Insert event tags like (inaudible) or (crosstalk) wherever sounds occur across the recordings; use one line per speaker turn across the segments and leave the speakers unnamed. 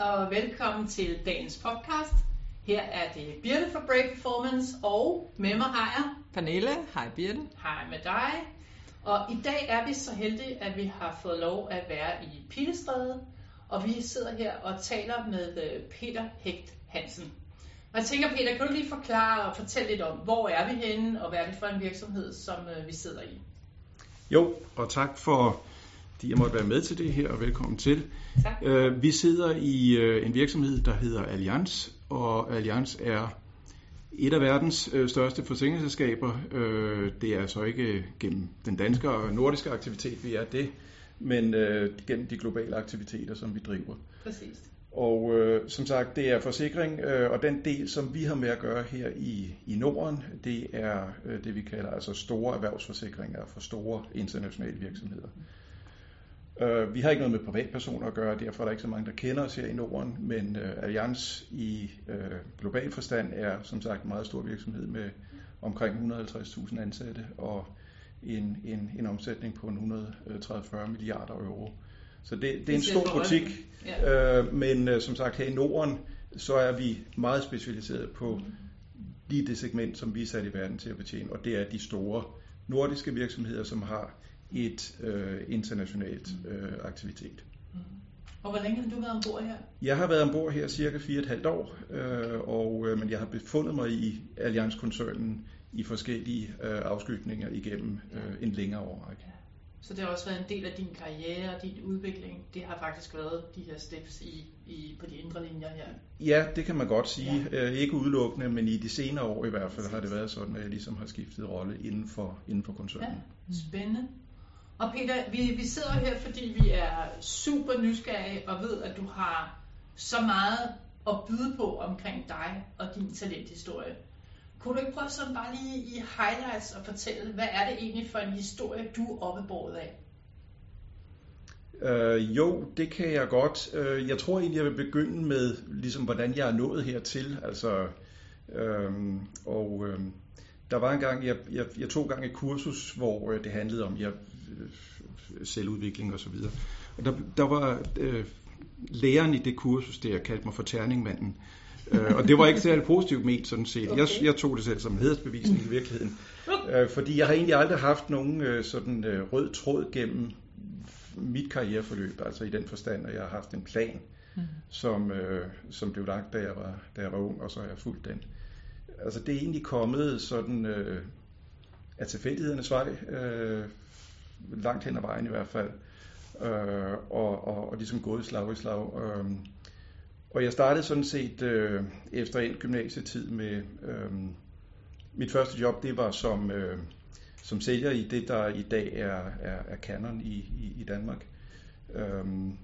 og velkommen til dagens podcast. Her er det Birte fra Break Performance, og med mig har jeg...
Pernille, hej Birte.
Hej med dig. Og i dag er vi så heldige, at vi har fået lov at være i Pilestræde, og vi sidder her og taler med øh, Peter Hægt Hansen. Og jeg tænker, Peter, kan du lige forklare og fortælle lidt om, hvor er vi henne, og hvad er det for en virksomhed, som øh, vi sidder i?
Jo, og tak for, at jeg måtte være med til det her, og velkommen til.
Tak.
Øh, vi sidder i øh, en virksomhed, der hedder Allianz, og Allianz er et af verdens øh, største forsikringsselskaber. Øh, det er altså ikke gennem den danske og nordiske aktivitet, vi er det, men øh, gennem de globale aktiviteter, som vi driver.
Præcis.
Og øh, som sagt, det er forsikring, øh, og den del, som vi har med at gøre her i, i Norden, det er øh, det, vi kalder altså store erhvervsforsikringer for store internationale virksomheder. Øh, vi har ikke noget med privatpersoner at gøre, derfor er der ikke så mange, der kender os her i Norden, men øh, Allianz i øh, global forstand er som sagt en meget stor virksomhed med omkring 150.000 ansatte og en, en, en omsætning på 130 milliarder euro. Så det, det er en stor butik,
Ja.
øh, men øh, som sagt her i Norden, så er vi meget specialiseret på lige det segment, som vi er sat i verden til at betjene, og det er de store nordiske virksomheder, som har et øh, internationalt øh, aktivitet.
Og hvor længe har du været ombord her?
Jeg har været ombord her cirka 4,5 år, øh, og, øh, men jeg har befundet mig i Allianz-koncernen i forskellige øh, afskygninger igennem øh, en længere årrække.
Så det har også været en del af din karriere og din udvikling. Det har faktisk været de her steps i, i, på de indre linjer her.
Ja, det kan man godt sige. Ja. Øh, ikke udelukkende, men i de senere år i hvert fald har det været sådan, at jeg ligesom har skiftet rolle inden for, inden for koncernen.
Ja, spændende. Og Peter, vi, vi sidder her, fordi vi er super nysgerrige og ved, at du har så meget at byde på omkring dig og din talenthistorie. Kunne du ikke prøve sådan bare lige i highlights at fortælle, hvad er det egentlig for en historie, du er oppebåret af?
Øh, jo, det kan jeg godt. Øh, jeg tror egentlig, jeg vil begynde med, ligesom, hvordan jeg er nået hertil. Altså, øh, og øh, der var en gang, jeg, jeg, jeg tog gang et kursus, hvor øh, det handlede om jeg, øh, selvudvikling og så videre. Og der, der var øh, læreren i det kursus, der kaldte mig for terningmanden. Øh, og det var ikke særlig positivt ment, sådan set. Okay. Jeg, jeg tog det selv som hedersbevisning i virkeligheden. Øh, fordi jeg har egentlig aldrig haft nogen øh, sådan øh, rød tråd gennem mit karriereforløb, altså i den forstand, at jeg har haft en plan, mm. som, øh, som blev lagt, da jeg, var, da jeg var ung, og så har jeg fulgt den. Altså det er egentlig kommet sådan øh, af tilfældighedernes vej, øh, langt hen ad vejen i hvert fald, øh, og, og, og ligesom gået slag i slag. Øh, og jeg startede sådan set øh, efter en gymnasietid med øh, mit første job, det var som, øh, som sælger i det, der i dag er, er, er Canon i, i, i Danmark. Øhm,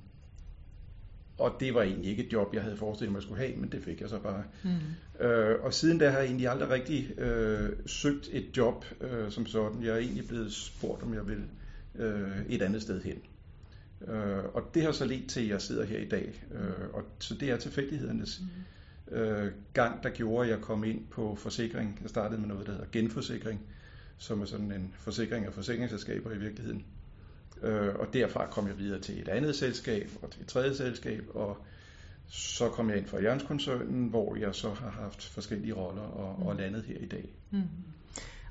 og det var egentlig ikke et job, jeg havde forestillet mig at skulle have, men det fik jeg så bare. Mm. Øh, og siden da har jeg egentlig aldrig rigtig øh, søgt et job øh, som sådan. Jeg er egentlig blevet spurgt, om jeg vil øh, et andet sted hen. Øh, og det har så ledt til, at jeg sidder her i dag. Øh, og så det er tilfældighedernes mm. øh, gang, der gjorde, at jeg kom ind på forsikring. Jeg startede med noget, der hedder genforsikring, som er sådan en forsikring af forsikringsselskaber i virkeligheden. Øh, og derfra kom jeg videre til et andet selskab og til et tredje selskab, og så kom jeg ind for Jørgenskoncernen, hvor jeg så har haft forskellige roller og, mm. og landet her i dag. Mm.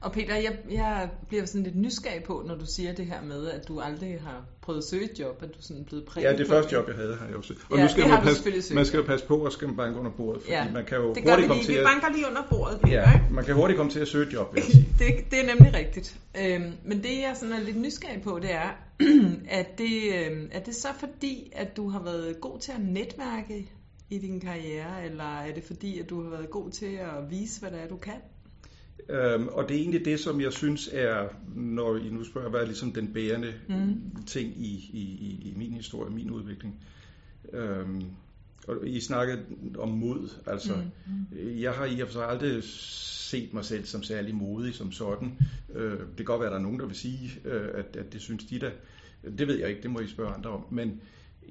Og Peter, jeg, jeg bliver sådan lidt nysgerrig på, når du siger det her med, at du aldrig har prøvet at søge et job, at du sådan er blevet præget
Ja, det første job, jeg havde, har jeg også.
Og ja, nu skal man,
passe, man skal jo passe på, og skal man banke under bordet, fordi
ja,
man kan jo
det
hurtigt komme
lige.
til
Vi
at...
banker lige under bordet, Peter,
ja,
ikke?
man kan hurtigt komme til at søge et job, vil jeg (laughs) sige.
det, det er nemlig rigtigt. Øhm, men det, jeg sådan er lidt nysgerrig på, det er, (clears throat) at det, øhm, er det så fordi, at du har været god til at netværke i din karriere, eller er det fordi, at du har været god til at vise, hvad det er, du kan?
Øhm, og det er egentlig det, som jeg synes er, når I nu spørger, hvad er ligesom den bærende mm. ting i, i, i min historie, min udvikling. Øhm, og I snakkede om mod, altså mm. Mm. jeg har i og for sig aldrig set mig selv som særlig modig som sådan. Øh, det kan godt være, at der er nogen, der vil sige, øh, at, at det synes de da. Det ved jeg ikke, det må I spørge andre om. Men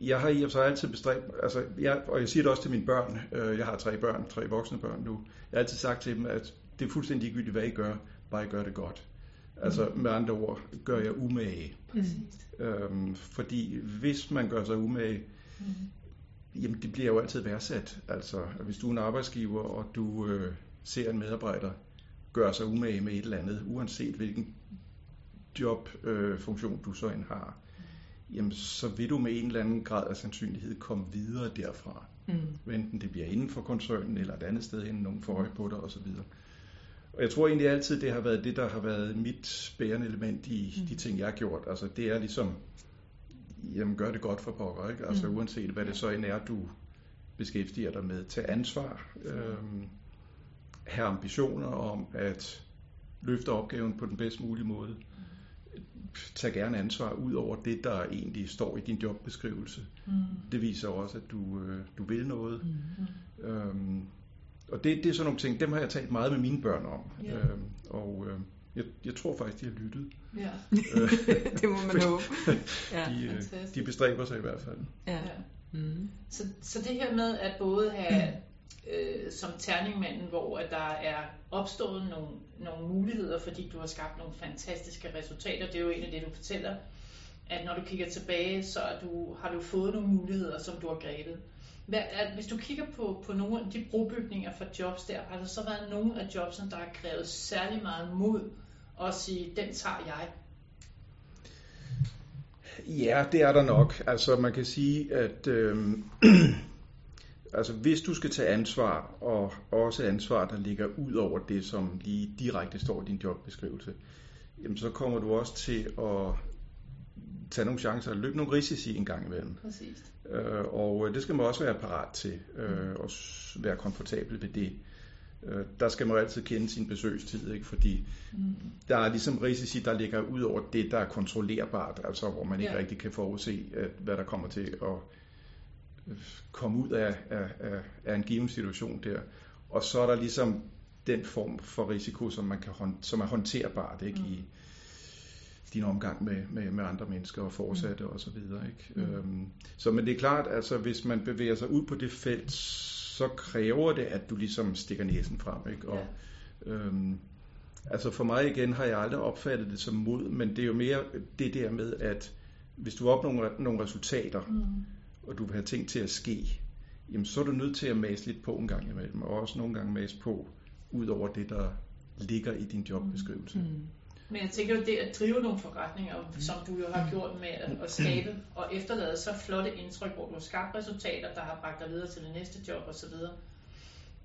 jeg har i og for sig altid bestræbt, altså jeg, og jeg siger det også til mine børn, øh, jeg har tre børn, tre voksne børn nu, jeg har altid sagt til dem, at det er fuldstændig ligegyldigt, hvad I gør, bare I gør det godt. Altså med andre ord, gør jeg umage.
Præcis.
Øhm, fordi hvis man gør sig umage,
Mm.
jamen det bliver jo altid værdsat. Altså, hvis du er en arbejdsgiver, og du øh, ser en medarbejder gøre sig umage med et eller andet, uanset hvilken jobfunktion øh, du så end har, jamen så vil du med en eller anden grad af sandsynlighed komme videre derfra. Mm. Enten det bliver inden for koncernen, eller et andet sted, inden nogen får øje på dig osv. Og jeg tror egentlig altid, det har været det, der har været mit bærende element i mm. de ting, jeg har gjort. Altså det er ligesom, jamen gør det godt for pokker, ikke? Altså mm. uanset hvad det så end er, du beskæftiger dig med. Tag ansvar. Øhm, have ambitioner om at løfte opgaven på den bedst mulige måde. Tag gerne ansvar ud over det, der egentlig står i din jobbeskrivelse. Mm. Det viser også, at du, øh, du vil noget. Mm. Øhm, og det, det er sådan nogle ting, dem har jeg talt meget med mine børn om. Yeah. Øhm, og øh, jeg, jeg tror faktisk, de har lyttet.
Ja, (laughs) det må man håbe. (laughs)
Ja, de, øh, de bestræber sig i hvert fald. Ja.
Mm. Så, så det her med at både have øh, som terningmanden, hvor at der er opstået nogle, nogle muligheder, fordi du har skabt nogle fantastiske resultater. Det er jo en af det, du fortæller, at når du kigger tilbage, så er du, har du fået nogle muligheder, som du har grebet. Hvad, at, hvis du kigger på, på nogle af de brobygninger for jobs der, har der så været nogle af jobsene, der har krævet særlig meget mod at sige, den tager jeg?
Ja, det er der nok. Altså man kan sige, at øh, (clears throat) altså hvis du skal tage ansvar, og også ansvar, der ligger ud over det, som lige direkte står i din jobbeskrivelse, jamen så kommer du også til at tage nogle chancer og løbe nogle risici en gang imellem. Præcis. Øh, og det skal man også være parat til, øh, og være komfortabel ved det. Øh, der skal man jo altid kende sin besøgstid, ikke? fordi mm. der er ligesom risici, der ligger ud over det, der er kontrollerbart, altså hvor man ikke ja. rigtig kan forudse, at, hvad der kommer til at komme ud af, af, af, af en given situation der. Og så er der ligesom den form for risiko, som, man kan, som er håndterbart ikke? Mm. i din omgang med, med, med andre mennesker og forsatte mm. og så videre. Ikke? Mm. Øhm, så men det er klart, altså hvis man bevæger sig ud på det felt, så kræver det, at du ligesom stikker næsen frem. Ikke? Og, ja. øhm, altså for mig igen har jeg aldrig opfattet det som mod, men det er jo mere det der med, at hvis du opnår nogle, nogle resultater, mm og du vil have ting til at ske, jamen så er du nødt til at mase lidt på en gang imellem, og også nogle gange mase på, ud over det, der ligger i din jobbeskrivelse. Mm. Mm.
Men jeg tænker jo, det at drive nogle forretninger, som du jo har gjort med at, at skabe og efterlade så flotte indtryk, hvor du har skabt resultater, der har bragt dig videre til det næste job osv.,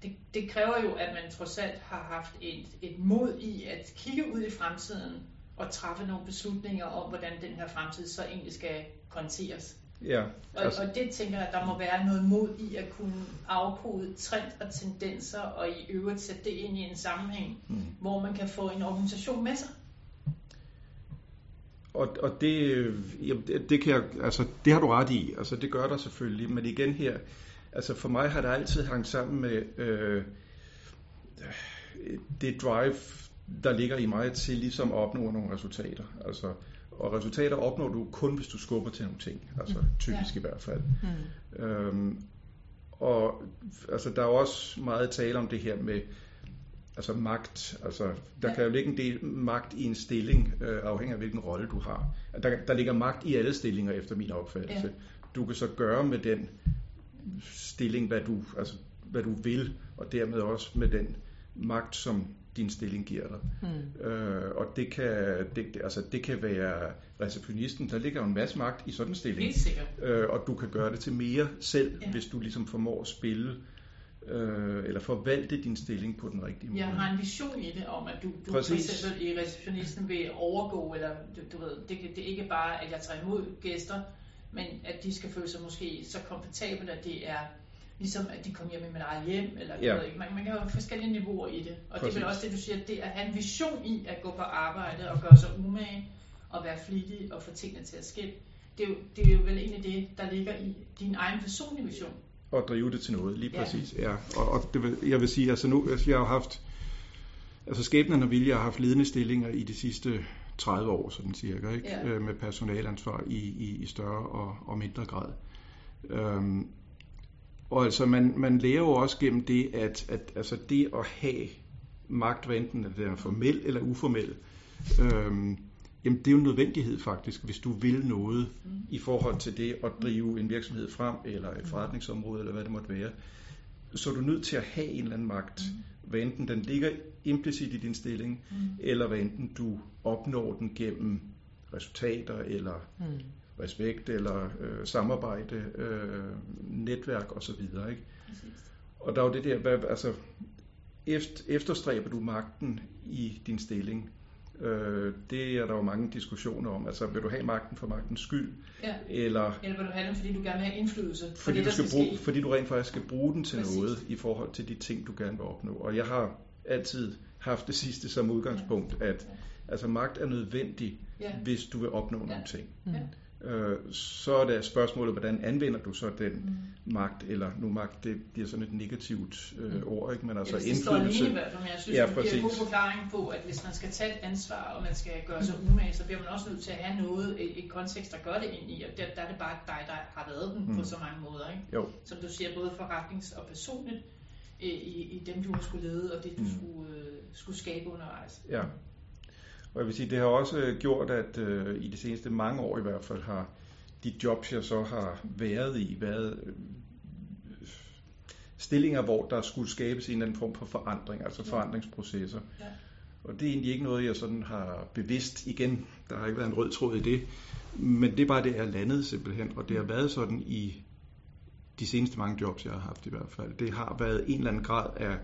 det, det kræver jo, at man trods alt har haft et, et mod i at kigge ud i fremtiden og træffe nogle beslutninger om, hvordan den her fremtid så egentlig skal konteres. Ja, altså. og, og det tænker jeg, at der må være noget mod i at kunne afkode trend og tendenser, og i øvrigt sætte det ind i en sammenhæng, mm. hvor man kan få en organisation med sig.
Og, og det, jamen, det, det, kan jeg, altså, det har du ret i, altså det gør der selvfølgelig, men igen her, altså for mig har det altid hængt sammen med øh, det drive, der ligger i mig til ligesom at opnå nogle resultater. Altså, og resultater opnår du kun, hvis du skubber til nogle ting. Altså mm. typisk ja. i hvert fald. Mm. Øhm, og altså, der er også meget tale om det her med altså magt. Altså, der ja. kan jo ligge en del magt i en stilling, øh, afhængig af hvilken rolle du har. Der, der ligger magt i alle stillinger, efter min opfattelse. Ja. Du kan så gøre med den stilling, hvad du, altså, hvad du vil, og dermed også med den magt, som din stilling giver dig. Mm. Øh, og det kan, det, altså, det kan være receptionisten, der ligger jo en masse magt i sådan en stilling.
Helt sikkert.
Øh, og du kan gøre det til mere selv, ja. hvis du ligesom formår at spille øh, eller forvalte din stilling på den rigtige måde.
Jeg har en vision i det om, at du, du for eksempel i receptionisten vil overgå, eller du, du ved, det, det er ikke bare, at jeg tager imod gæster, men at de skal føle sig måske så komfortable, at det er ligesom at de kommer hjem i mit eget hjem, eller ja. ved ikke. Man, man kan have forskellige niveauer i det. Og Præcis. det er vel også det, du siger, det er at have en vision i at gå på arbejde og gøre sig umage, og være flittig og få tingene til at ske. Det er, jo, det er jo vel egentlig det, der ligger i din egen personlige vision.
Og drive det til noget, lige præcis. Ja. ja. Og, og det vil, jeg vil sige, altså nu, altså jeg har haft, altså skæbnen og vilje har haft ledende stillinger i de sidste 30 år, sådan cirka, ikke? Ja. Øh, med personalansvar i, i, i større og, og mindre grad. Øhm, og altså man, man lærer jo også gennem det, at, at altså det at have magt, hvad enten det er formel eller uformel, øhm, jamen det er jo en nødvendighed faktisk, hvis du vil noget mm. i forhold til det at drive en virksomhed frem, eller et forretningsområde, eller hvad det måtte være. Så er du nødt til at have en eller anden magt, mm. hvad enten den ligger implicit i din stilling, mm. eller hvad enten du opnår den gennem resultater, eller mm. respekt, eller øh, samarbejde, øh, netværk osv. Ikke? Og der er jo det der, hvad, altså, efterstræber du magten i din stilling, Øh, det er der jo mange diskussioner om. Altså, vil du have magten for magtens skyld?
Ja.
Eller,
eller vil du have den, fordi du gerne vil have indflydelse?
Fordi, det, du skal bruge, fordi du rent faktisk skal bruge den til Præcis. noget i forhold til de ting, du gerne vil opnå. Og jeg har altid haft det sidste som udgangspunkt, at ja. altså, magt er nødvendig, ja. hvis du vil opnå ja. nogle ting. Ja øh, så er det spørgsmålet, hvordan anvender du så den mm. magt, eller nu magt, det bliver sådan et negativt øh, mm. ord, ikke? men altså
ja, indflydelse. Det i hvert fald, men jeg synes, ja, det giver en god forklaring på, at hvis man skal tage et ansvar, og man skal gøre sig umage, så bliver man også nødt til at have noget, et, et kontekst, der gør det ind i, og der, der er det bare dig, der har været den mm. på så mange måder. Ikke?
Jo.
Som du siger, både forretnings- og personligt, i, i dem, du har skulle lede, og det, du mm. skulle, øh, skulle skabe undervejs.
Ja. Og jeg vil sige, det har også gjort, at øh, i de seneste mange år i hvert fald har de jobs, jeg så har været i, været øh, stillinger, hvor der skulle skabes en eller anden form for forandring, altså ja. forandringsprocesser. Ja. Og det er egentlig ikke noget, jeg sådan har bevidst igen. Der har ikke været en rød tråd i det. Men det er bare det, jeg er landet simpelthen. Og det har været sådan i de seneste mange jobs, jeg har haft i hvert fald. Det har været en eller anden grad af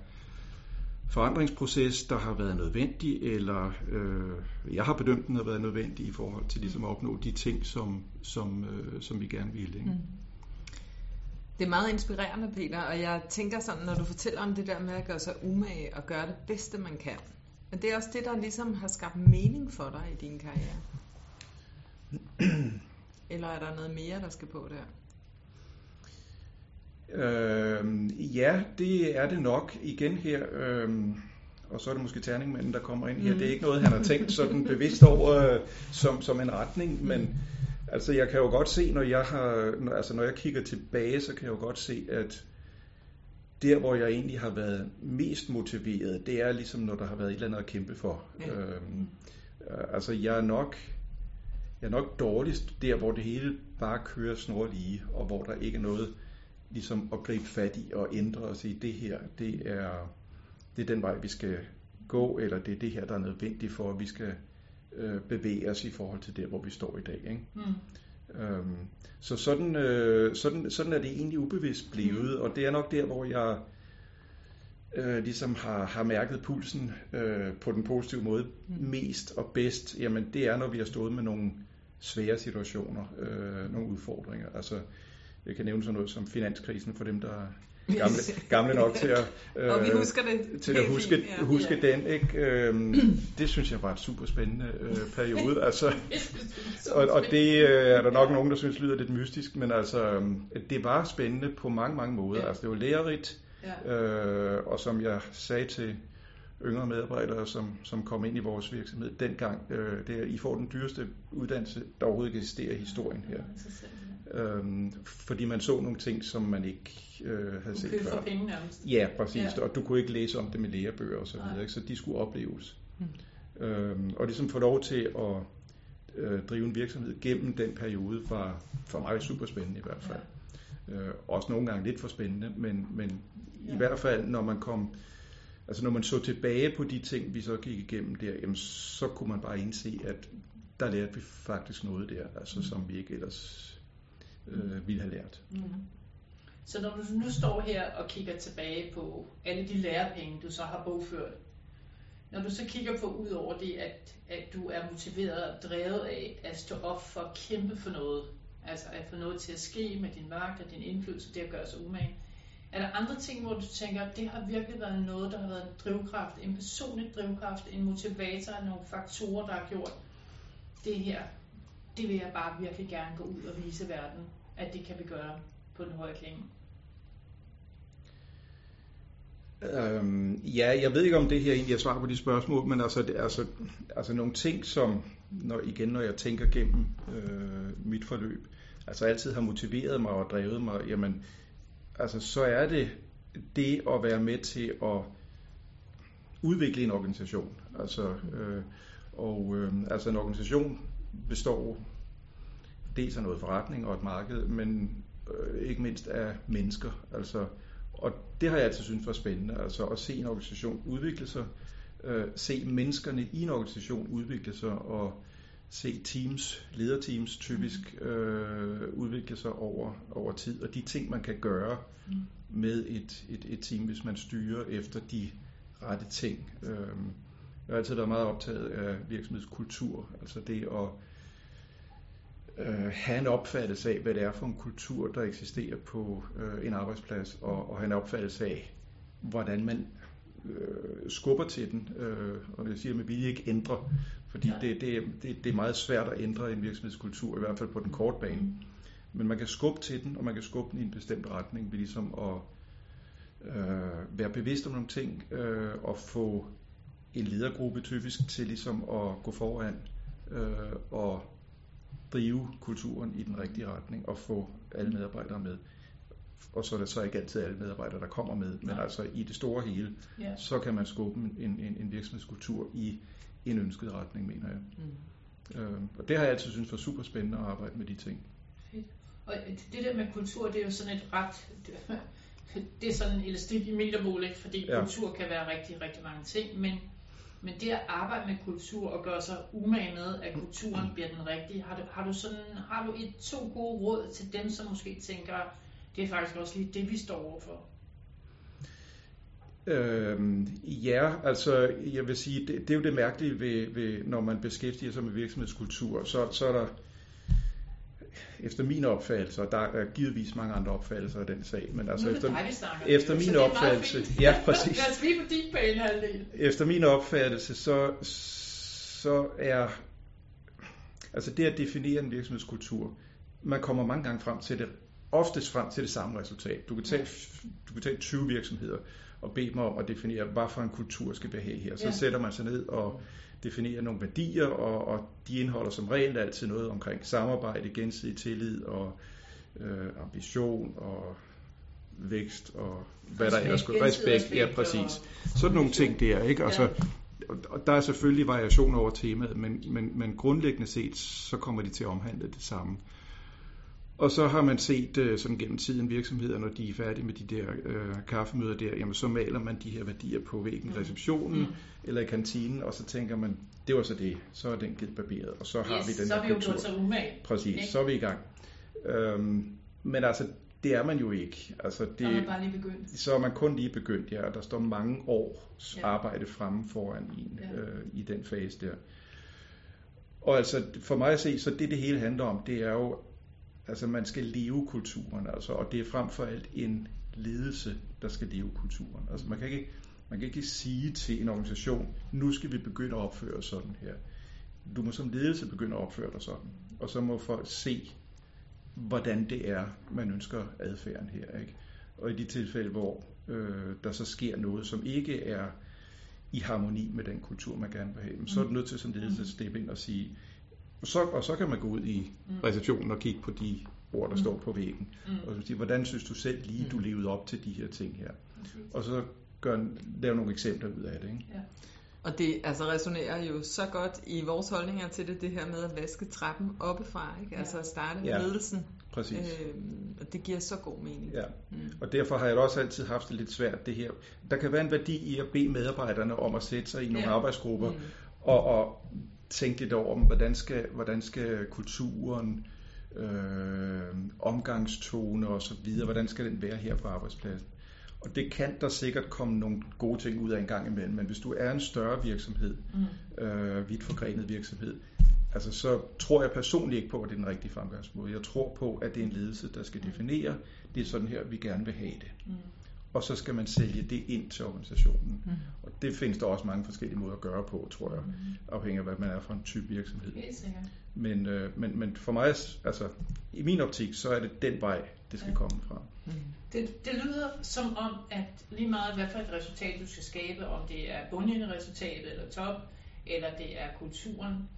forandringsproces, der har været nødvendig, eller øh, jeg har bedømt, den har været nødvendig i forhold til ligesom at opnå de ting, som, som, øh, som vi gerne vil. Ikke? Mm.
Det er meget inspirerende, Peter, og jeg tænker sådan, når du fortæller om det der med at gøre sig umage og gøre det bedste, man kan. Men det er også det, der ligesom har skabt mening for dig i din karriere. (clears throat) Eller er der noget mere, der skal på der?
Øh, ja, det er det nok igen her. Øh, og så er det måske terningmanden, der kommer ind her. Mm. Det er ikke noget, han har tænkt sådan (laughs) bevidst over øh, som, som en retning, men altså jeg kan jo godt se, når jeg har, altså når jeg kigger tilbage, så kan jeg jo godt se, at der, hvor jeg egentlig har været mest motiveret, det er ligesom, når der har været et eller andet at kæmpe for. Ja. Øhm, altså jeg er nok jeg er nok dårligst der, hvor det hele bare kører snor lige, og hvor der ikke er noget ligesom at gribe fat i og ændre og sige, det her, det er, det er den vej, vi skal gå, eller det er det her, der er nødvendigt for, at vi skal øh, bevæge os i forhold til der, hvor vi står i dag. Ikke? Mm. Øhm, så sådan, øh, sådan, sådan er det egentlig ubevidst blevet, mm. og det er nok der, hvor jeg øh, ligesom har, har mærket pulsen øh, på den positive måde mm. mest og bedst, jamen det er, når vi har stået med nogle svære situationer, øh, nogle udfordringer. Altså jeg kan nævne sådan noget som finanskrisen for dem, der er gamle, gamle nok til at,
øh, (laughs) og vi husker det.
til at huske, ja. huske ja. den. Ikke? Øhm, det synes jeg var en super spændende øh, periode. (laughs) Altså, og, og det øh, er der nok nogen, der synes lyder lidt mystisk, men altså, øhm, det var spændende på mange, mange måder. Ja. Altså, det var lærerigt, ja. øh, og som jeg sagde til yngre medarbejdere, som, som kom ind i vores virksomhed dengang, øh, det er, I får den dyreste uddannelse, der overhovedet eksisterer i historien her. Øhm, fordi man så nogle ting, som man ikke øh, havde set før.
for penge nærmest.
Ja, præcis. Ja. Og du kunne ikke læse om det med lærebøger og så videre, ikke? så de skulle opleves. Hmm. Øhm, og ligesom få lov til at øh, drive en virksomhed gennem den periode var for mig super spændende i hvert fald. Ja. Øh, også nogle gange lidt for spændende, men, men ja. i hvert fald når man kom Altså når man så tilbage på de ting, vi så gik igennem der, jamen, så kunne man bare indse, at der lærte vi faktisk noget der, altså, mm. som vi ikke ellers øh, ville have lært. Mm.
Så når du nu står her og kigger tilbage på alle de lærepenge, du så har bogført, når du så kigger på ud over det, at, at du er motiveret og drevet af at stå op for at kæmpe for noget, altså at få noget til at ske med din magt og din indflydelse, det at gøre sig umage, er der andre ting, hvor du tænker, at det har virkelig været noget, der har været en drivkraft, en personlig drivkraft, en motivator, nogle faktorer, der har gjort det her, det vil jeg bare virkelig gerne gå ud og vise verden, at det kan vi gøre på den høje klinge.
Øhm, ja, jeg ved ikke om det her egentlig er svar på de spørgsmål, men altså, det, altså, altså nogle ting, som når, igen når jeg tænker gennem øh, mit forløb, altså altid har motiveret mig og drevet mig, jamen altså så er det det at være med til at udvikle en organisation. Altså, øh, Og øh, altså en organisation består dels af noget forretning og et marked, men øh, ikke mindst af mennesker. Altså, og det har jeg altid syntes var spændende, altså at se en organisation udvikle sig, øh, se menneskerne i en organisation udvikle sig, og se teams, lederteams typisk øh, udvikle sig over, over tid, og de ting, man kan gøre mm. med et, et, et team, hvis man styrer efter de rette ting. Øh, jeg har altid været meget optaget af virksomhedskultur, altså det at øh, have en opfattelse af, hvad det er for en kultur, der eksisterer på øh, en arbejdsplads, og, og have en opfattelse af, hvordan man øh, skubber til den, øh, og jeg siger med vilje ikke ændre, fordi det, det, det, det er meget svært at ændre en virksomhedskultur, i hvert fald på den korte bane. Mm. Men man kan skubbe til den, og man kan skubbe den i en bestemt retning, ved ligesom at øh, være bevidst om nogle ting, øh, og få en ledergruppe typisk til ligesom at gå foran øh, og drive kulturen i den rigtige retning og få alle medarbejdere med. Og så er det så ikke altid alle medarbejdere, der kommer med, men Nej. altså i det store hele, yeah. så kan man skubbe en, en, en virksomhedskultur i en ønsket retning, mener jeg. Mm. Øh, og det har jeg altid synes var super spændende at arbejde med de ting.
Fedt. Og det der med kultur, det er jo sådan et ret... (laughs) Det er sådan en elastik i metermål, ikke? fordi ja. kultur kan være rigtig, rigtig mange ting, men men det at arbejde med kultur og gøre sig umage med, at kulturen bliver den rigtige, har du, har du, sådan, har du et to gode råd til dem, som måske tænker, det er faktisk også lige det, vi står overfor?
Øhm, ja, altså jeg vil sige, det, det er jo det mærkelige ved, ved, når man beskæftiger sig med virksomhedskultur, så, så er der efter min opfattelse, og der er givetvis mange andre opfattelser af den sag, men altså efter, dig, efter min opfattelse, ja præcis. (laughs)
Lad os lige på din bane halvdel.
Efter min opfattelse, så, så er, altså det at definere en virksomhedskultur, man kommer mange gange frem til det, oftest frem til det samme resultat. Du kan tage, du kan tage 20 virksomheder og bede dem om at definere, hvad for en kultur skal vi have her. Så ja. sætter man sig ned og definere nogle værdier, og, og de indeholder som regel altid noget omkring samarbejde, gensidig tillid og øh, ambition og vækst og hvad der ellers skulle respekt, ja præcis. Sådan nogle ting der, ikke? Altså, ja. Og der er selvfølgelig variationer over temaet, men, men, men grundlæggende set, så kommer de til at omhandle det samme. Og så har man set øh, sådan gennem tiden virksomheder, når de er færdige med de der øh, kaffemøder der, jamen så maler man de her værdier på væggen i mm. receptionen mm. eller i kantinen, og så tænker man, det var så det, så er den givet barberet, og så har
yes,
vi den
så
her
kultur. Så er vi jo så
Præcis, ikke? så er vi i gang. Øhm, men altså, det er man jo ikke. Altså, det, så
er man bare lige begyndt.
Så er man kun lige begyndt, ja, og der står mange års ja. arbejde fremme foran en ja. øh, i den fase der. Og altså, for mig at se, så det det hele handler om, det er jo, Altså man skal leve kulturen, altså, og det er frem for alt en ledelse, der skal leve kulturen. Altså man kan ikke, man kan ikke sige til en organisation, nu skal vi begynde at opføre sådan her. Du må som ledelse begynde at opføre dig sådan, og så må folk se, hvordan det er, man ønsker adfærden her. Ikke? Og i de tilfælde, hvor øh, der så sker noget, som ikke er i harmoni med den kultur, man gerne vil have, så er du nødt til som ledelse at steppe ind og sige, og så, og så kan man gå ud i mm. receptionen og kigge på de ord, der mm. står på væggen. Mm. Og sige, hvordan synes du selv lige, du mm. levede op til de her ting her? Og så gør, lave nogle eksempler ud af det. Ikke? Ja.
Og det altså resonerer jo så godt i vores holdninger til det, det her med at vaske trappen oppefra, ikke? Ja. altså at starte med ja. ledelsen.
Præcis. Øhm,
og det giver så god mening.
Ja. Mm. Og derfor har jeg også altid haft det lidt svært det her. Der kan være en værdi i at bede medarbejderne om at sætte sig i nogle ja. arbejdsgrupper mm. og, og tænke lidt over, hvordan skal, hvordan skal kulturen, øh, omgangstone og så videre, hvordan skal den være her på arbejdspladsen. Og det kan der sikkert komme nogle gode ting ud af en gang imellem, men hvis du er en større virksomhed, mm. øh, vidt forgrenet virksomhed, altså så tror jeg personligt ikke på, at det er den rigtige fremgangsmåde. Jeg tror på, at det er en ledelse, der skal definere, det er sådan her, vi gerne vil have det. Mm og så skal man sælge det ind til organisationen. Mm. Og det findes der også mange forskellige måder at gøre på, tror jeg, mm. afhængig af hvad man er for en type virksomhed.
Helt sikkert.
Men, øh, men, men for mig, altså i min optik, så er det den vej, det skal ja. komme fra.
Mm. Det, det lyder som om, at lige meget hvad for et resultat du skal skabe, om det er bundlinjeresultatet eller top, eller det er kulturen,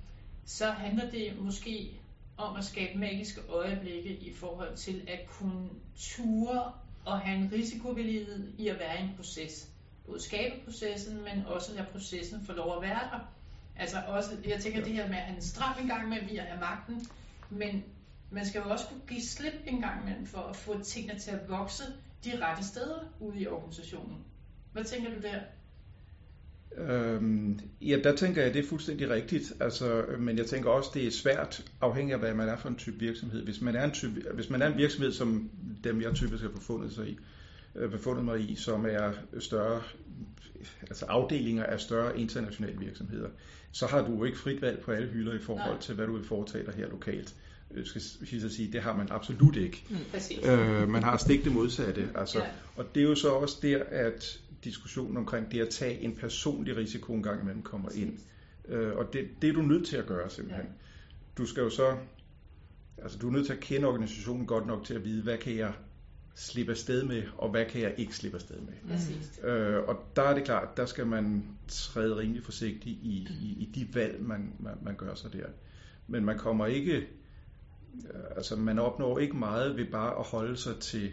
så handler det måske om at skabe magiske øjeblikke i forhold til at kunne ture og have en risikovillighed i at være i en proces. Både skabe processen, men også lade processen få lov at være der. Altså også, jeg tænker det her med at have en stram en gang imellem i at have magten, men man skal jo også kunne give slip en gang imellem for at få tingene til at vokse de rette steder ude i organisationen. Hvad tænker du der?
Øhm, ja, der tænker jeg, at det er fuldstændig rigtigt. Altså, men jeg tænker også, det er svært, afhængig af, hvad man er for en type virksomhed. Hvis man er en, type, hvis man er en virksomhed, som dem jeg typisk har befundet, sig i, øh, befundet mig i, som er større, altså afdelinger af større internationale virksomheder, så har du jo ikke frit valg på alle hylder i forhold til, hvad du vil foretage dig her lokalt. Jeg skal sige, det har man absolut ikke.
Mm.
Øh, man har stik det modsatte. Altså, ja. Og det er jo så også der, at diskussionen omkring det at tage en personlig risiko en gang imellem kommer ind. Øh, og det, det er du nødt til at gøre simpelthen. Ja. Du skal jo så, altså du er nødt til at kende organisationen godt nok til at vide, hvad kan jeg slippe afsted med, og hvad kan jeg ikke slippe afsted med.
Mm.
Øh, og der er det klart, der skal man træde rimelig forsigtigt i, i, i de valg, man, man, man gør sig der. Men man kommer ikke, øh, altså man opnår ikke meget ved bare at holde sig til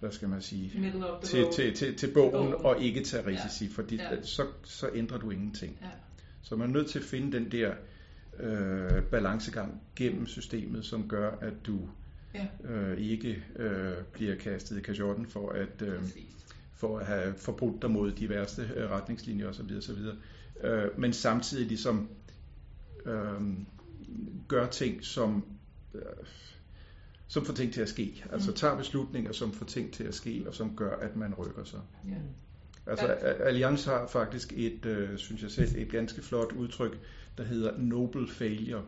hvad skal man sige, til, til, til, til bogen og ikke tage risici, ja. fordi ja. så, så ændrer du ingenting.
Ja.
Så man er nødt til at finde den der øh, balancegang gennem systemet, som gør, at du ja. øh, ikke øh, bliver kastet i kasjotten for at, øh, for at have forbrudt dig mod de værste øh, retningslinjer osv. osv. Øh, men samtidig ligesom øh, gør ting, som øh, som får ting til at ske. Altså tager beslutninger, som får ting til at ske, og som gør, at man rykker sig.
Ja.
Altså Allianz har faktisk et, øh, synes jeg selv, et ganske flot udtryk, der hedder noble failure.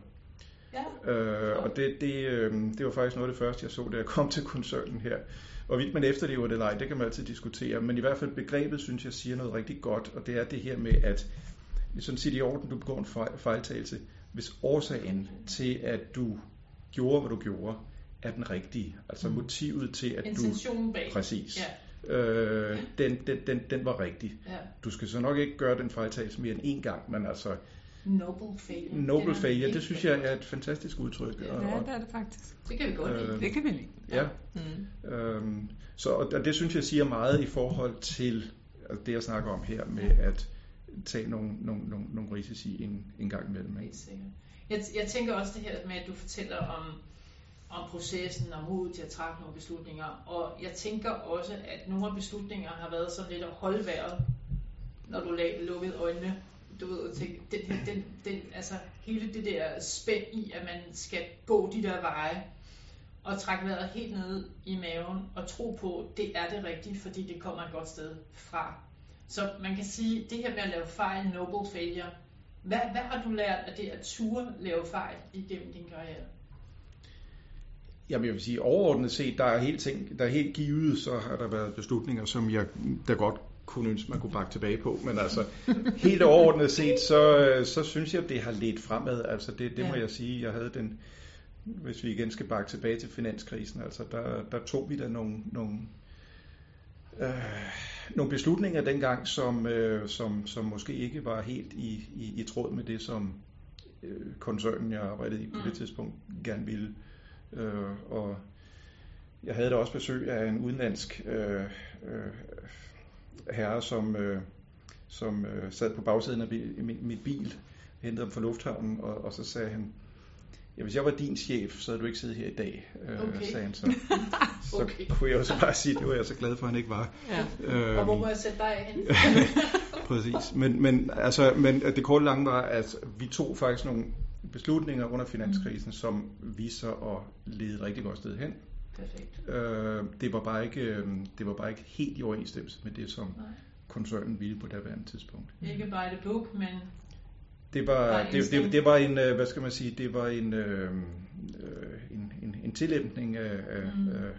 Ja.
Øh, og det, det, øh, det var faktisk noget af det første, jeg så, da jeg kom til koncernen her. Og vidt man efterlever det eller ej, det kan man altid diskutere. Men i hvert fald begrebet, synes jeg, siger noget rigtig godt, og det er det her med, at sådan set i orden, du begår en fejltagelse, hvis årsagen til, at du gjorde, hvad du gjorde, er den rigtige. Altså mm. motivet til, at
Intentionen
du...
bag.
Præcis.
Ja.
Øh, den, den, den, den var rigtig.
Ja.
Du skal så nok ikke gøre den fejltagelse mere end én gang, men altså...
Noble failure.
Noble failure, det synes jeg er et fantastisk udtryk.
Ja, og, det er det faktisk.
Det kan vi godt lide.
Øh, det kan vi lide.
Ja. Mm. Øhm, så og det synes jeg siger meget i forhold til altså det, jeg snakker om her med at tage nogle, nogle, nogle, nogle risici en, en gang imellem.
Helt sikkert. Jeg, jeg tænker også det her med, at du fortæller om om processen og modet til at træffe nogle beslutninger. Og jeg tænker også, at nogle af beslutningerne har været sådan lidt at holde vejret, når du lukkede øjnene. Du ved, til, den, den, den, altså hele det der spænd i, at man skal gå de der veje, og trække vejret helt ned i maven, og tro på, at det er det rigtige, fordi det kommer et godt sted fra. Så man kan sige, det her med at lave fejl, noble failure, hvad, hvad har du lært af det at ture lave fejl igennem din karriere?
Jamen jeg vil sige, overordnet set, der er helt, ting, der er helt givet, så har der været beslutninger, som jeg der godt kunne ønske, man kunne bakke tilbage på. Men altså, helt overordnet set, så, så synes jeg, det har let fremad. Altså det, det ja. må jeg sige. Jeg havde den, hvis vi igen skal bakke tilbage til finanskrisen, altså der, der tog vi da nogle, nogle, øh, nogle beslutninger dengang, som, øh, som, som måske ikke var helt i, i, i tråd med det, som øh, koncernen, jeg arbejdede i på det mm. tidspunkt, gerne ville. Øh, og jeg havde da også besøg af en udenlandsk øh, øh, herre, som, øh, som øh, sad på bagsiden af min, mit bil, hentede ham fra lufthavnen, og, og så sagde han, ja, hvis jeg var din chef, så havde du ikke siddet her i dag, øh,
okay.
sagde han så. (laughs) Så okay. kunne jeg også bare sige, det var jeg så glad for, at han ikke var.
Ja. Øhm, og hvor må jeg sætte dig hen? (laughs)
præcis. Men, men, altså, men det korte lange var, at vi tog faktisk nogle beslutninger under finanskrisen, mm. som viser at lede et rigtig godt sted hen.
Perfekt.
Øh, det, var bare ikke, øh, det var bare ikke helt i overensstemmelse med det, som
Nej.
koncernen ville på daværende tidspunkt.
Ikke by the book, men
det var, det, det, det var en, øh, hvad skal man sige, det var en, øh, en, en, en tillæmpning af, mm. af,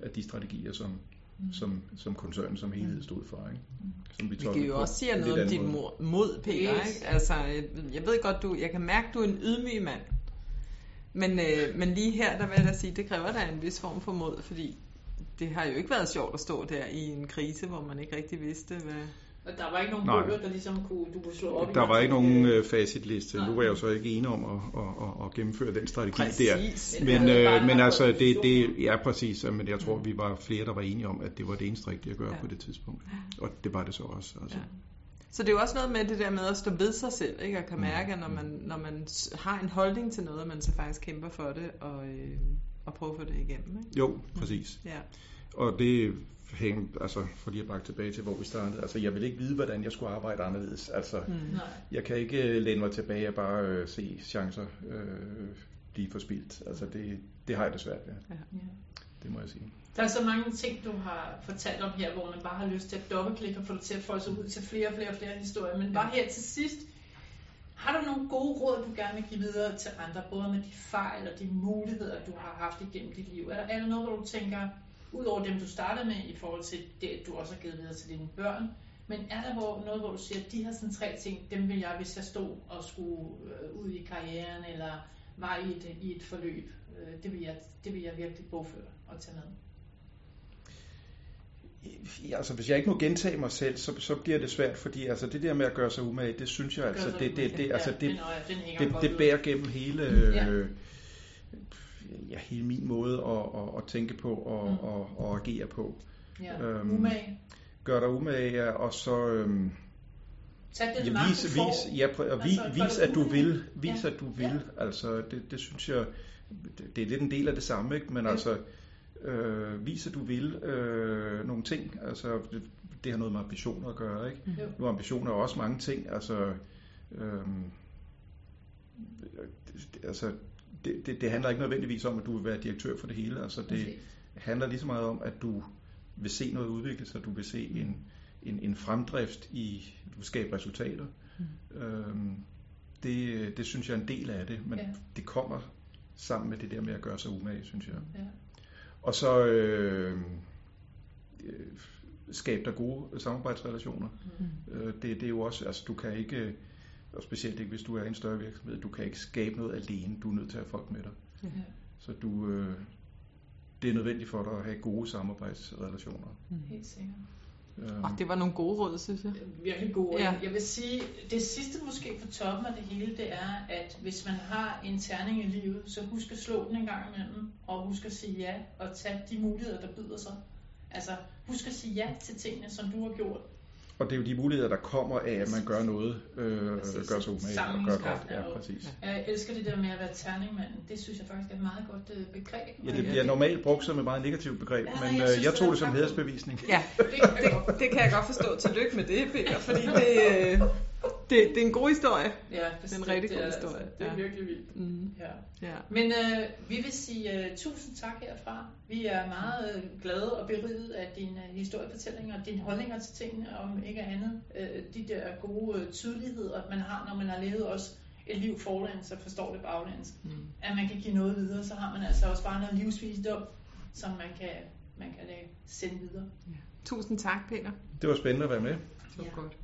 af de strategier, som, mm. som, som koncernen som helhed stod for. Ikke?
Mm. Som vi, vi kan jo også sige noget om dit mod, Peter. Yes. Ikke? Altså, jeg ved godt, du, jeg kan mærke, du er en ydmyg mand. Men, øh, men lige her, der vil jeg da sige, det kræver da en vis form for mod, fordi det har jo ikke været sjovt at stå der i en krise, hvor man ikke rigtig vidste, hvad,
og der var ikke nogen bøger, der ligesom kunne, du kunne slå op
Der var ikke nogen øh, facitliste. Nej. Nu var jeg jo så ikke enig om at, at, at, at gennemføre den strategi
præcis.
der. Men, øh, men altså, det, det, ja præcis, men jeg tror, vi var flere, der var enige om, at det var det eneste rigtige at gøre ja. på det tidspunkt. Og det var det så også. Altså. Ja.
Så det er jo også noget med det der med at stå ved sig selv, ikke? Og kan mærke, at når man, når man har en holdning til noget, man så faktisk kæmper for det, og, øh, og prøver at få det igennem, ikke?
Jo, præcis.
Ja.
Og det hænger, altså for lige at bakke tilbage til, hvor vi startede. Altså, jeg vil ikke vide, hvordan jeg skulle arbejde anderledes. Altså,
Mm.
Jeg kan ikke øh, læne mig tilbage og bare øh, se chancer øh, blive forspildt. Altså, det, det har jeg det svært ved.
Ja.
Det må jeg sige.
Der er så mange ting, du har fortalt om her, hvor man bare har lyst til at dobbeltklikke og få det til at folde sig ud til flere og flere og flere historier. Men bare her til sidst, har du nogle gode råd, du gerne vil give videre til andre, både med de fejl og de muligheder, du har haft igennem dit liv? Er der, er der noget, hvor du tænker, ud over dem, du startede med, i forhold til det, du også har givet videre til dine børn, men er der hvor, noget, hvor du siger, at de her sådan tre ting, dem vil jeg, hvis jeg stod og skulle øh, ud i karrieren, eller var i et, i et forløb, øh, det, vil jeg, det vil jeg virkelig bogføre og tage med?
Ja, altså, hvis jeg ikke må gentage mig selv, så, så bliver det svært, fordi altså, det der med at gøre sig umage, det synes jeg, altså, det, det, det, altså, det, det, det bærer gennem hele, øh, ja, hele min måde at, at, at tænke på og,
Mm.
og, og agere på.
Ja.
øhm,
Umage.
Gør dig umage, ja, og så øhm,
Tag den
ja, vis,
du får.
vis, ja, prøv, og
Altså,
vi,
gør
vis, at du vil. Vis,
Ja.
at du vil.
Ja.
Altså, det, det synes jeg, det, det er lidt en del af det samme, ikke? Men
Ja.
altså, øh, vis, at du vil øh, nogle ting. Altså, det, det har noget med ambitioner at gøre, ikke?
Jo.
Nu er ambitioner også mange ting. Altså, øhm, det, altså det, det, det handler ikke nødvendigvis om, at du vil være direktør for det hele. Altså, det
Præcis.
handler lige så meget om, at du vil se noget udvikle sig, du vil se en, en, en fremdrift i, du vil skabe resultater.
Mm.
Øhm, det, det synes jeg er en del af det, men
Ja.
det kommer sammen med det der med at gøre sig umage, synes jeg.
Ja.
Og så øh, øh, skabe dig gode samarbejdsrelationer.
Mm.
Øh, det, det er jo også, altså du kan ikke, og specielt ikke hvis du er en større virksomhed, du kan ikke skabe noget alene, du er nødt til at have folk med dig.
Ja.
Så du, øh, det er nødvendigt for dig at have gode samarbejdsrelationer.
Helt sikkert.
Øh,
Og det var nogle gode råd, synes jeg.
Virkelig god.
Ja.
Ja. Jeg vil sige, det sidste måske på toppen af det hele, det er, at hvis man har en terning i livet, så husk at slå den en gang imellem, og husk at sige ja, og tage de muligheder, der byder sig. Altså, husk at sige ja til tingene, som du har gjort.
Og det er jo de muligheder, der kommer af, at man gør noget, øh,
Præcis.
gør sig umage og gør godt. Ja, præcis.
Jeg elsker det der med at være terningmanden. Det synes jeg faktisk er et meget godt øh, begreb.
Ja, det bliver normalt brugt som et meget negativt begreb,
Ja,
men
jeg
øh,
synes,
jeg
det
tog
er
det som hædersbevisning.
Ja,
Det kan jeg godt.
det kan jeg godt forstå. Tillykke med det, Peter, fordi det, øh, det, det er en god historie.
Ja,
Det er en rigtig god
er,
historie.
Altså, det er
Ja.
virkelig vildt.
Mm.
Ja.
Ja.
Men øh, vi vil sige uh, tusind tak herfra. Vi er meget øh, glade og beriget af dine øh, historiefortællinger og dine holdninger til tingene, om ikke andet. Øh, de der gode øh, tydeligheder, man har, når man har levet også et liv forlæns og forstår det baglæns.
Mm.
At man kan give noget videre, så har man altså også bare noget livsvisdom, som man kan, man kan øh, sende videre.
Tusind tak, Peter.
Det var spændende at være med.
Det var
Ja.
godt.